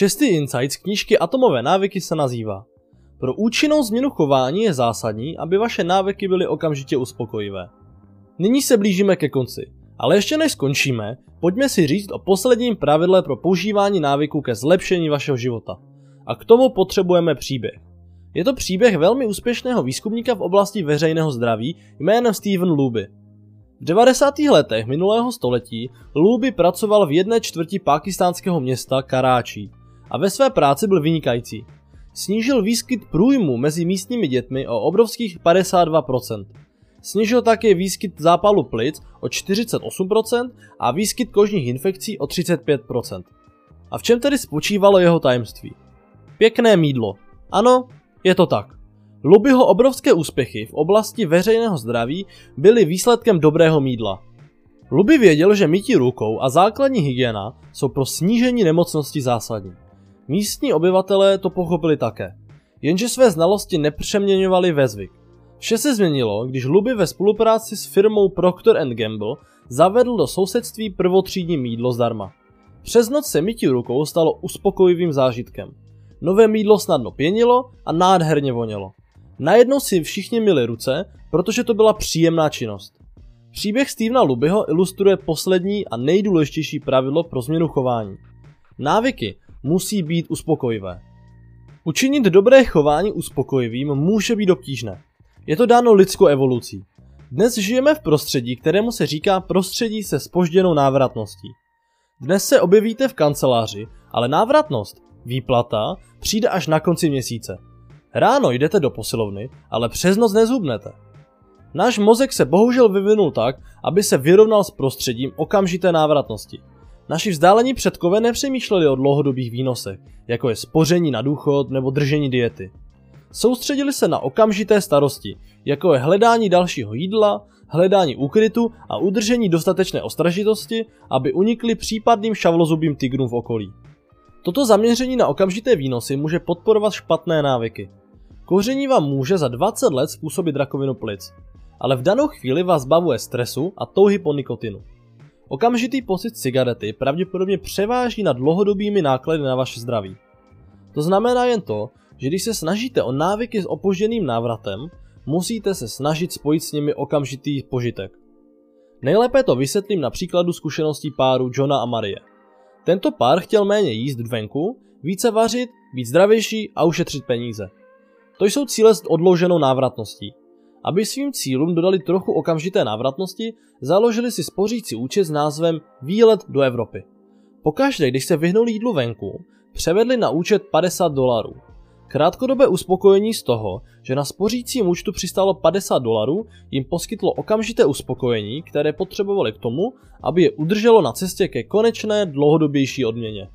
Šestý insight z knížky Atomové návyky se nazývá Pro účinnou změnu chování je zásadní, aby vaše návyky byly okamžitě uspokojivé. Nyní se blížíme ke konci, ale ještě než skončíme, pojďme si říct o posledním pravidle pro používání návyků ke zlepšení vašeho života. A k tomu potřebujeme příběh. Je to příběh velmi úspěšného výzkumníka v oblasti veřejného zdraví jménem Steven Luby. V 90. letech minulého století Luby pracoval v jedné čtvrti pakistánského města Karáčí a ve své práci byl vynikající. Snížil výskyt průjmu mezi místními dětmi o obrovských 52%. Snížil také výskyt zápalu plic o 48% a výskyt kožních infekcí o 35%. A v čem tedy spočívalo jeho tajemství? Pěkné mídlo. Ano, je to tak. Lubyho obrovské úspěchy v oblasti veřejného zdraví byly výsledkem dobrého mídla. Luby věděl, že mytí rukou a základní hygiena jsou pro snížení nemocnosti zásadní. Místní obyvatelé to pochopili také, jenže své znalosti nepřeměňovali ve zvyk. Vše se změnilo, když Luby ve spolupráci s firmou Procter Gamble zavedl do sousedství prvotřídní mídlo zdarma. Přes noc se mytí rukou stalo uspokojivým zážitkem. Nové mídlo snadno pěnilo a nádherně vonělo. Najednou si všichni myli ruce, protože to byla příjemná činnost. Příběh Stevena Lubyho ilustruje poslední a nejdůležitější pravidlo pro změnu chování. Návyky musí být uspokojivé. Učinit dobré chování uspokojivým může být obtížné. Je to dáno lidskou evolucí. Dnes žijeme v prostředí, kterému se říká prostředí se spožděnou návratností. Dnes se objevíte v kanceláři, ale návratnost, výplata, přijde až na konci měsíce. Ráno jdete do posilovny, ale přes noc nezhubnete. Náš mozek se bohužel vyvinul tak, aby se vyrovnal s prostředím okamžité návratnosti. Naši vzdálení předkové nepřemýšleli o dlouhodobých výnosech, jako je spoření na důchod nebo držení diety. Soustředili se na okamžité starosti, jako je hledání dalšího jídla, hledání úkrytu a udržení dostatečné ostražitosti, aby unikli případným šavlozubým tigrům v okolí. Toto zaměření na okamžité výnosy může podporovat špatné návyky. Kouření vám může za 20 let způsobit rakovinu plic, ale v danou chvíli vás bavuje stresu a touhy po nikotinu. Okamžitý pocit cigarety pravděpodobně převáží nad dlouhodobými náklady na vaše zdraví. To znamená jen to, že když se snažíte o návyky s opožděným návratem, musíte se snažit spojit s nimi okamžitý požitek. Nejlépe to vysvětlím na příkladu zkušeností páru Johna a Marie. Tento pár chtěl méně jíst venku, více vařit, být zdravější a ušetřit peníze. To jsou cíle s odloženou návratností. Aby svým cílům dodali trochu okamžité návratnosti, založili si spořící účet s názvem Výlet do Evropy. Pokaždé, když se vyhnuli jídlu venku, převedli na účet 50 dolarů. Krátkodobé uspokojení z toho, že na spořícím účtu přistálo 50 dolarů, jim poskytlo okamžité uspokojení, které potřebovali k tomu, aby je udrželo na cestě ke konečné dlouhodobější odměně.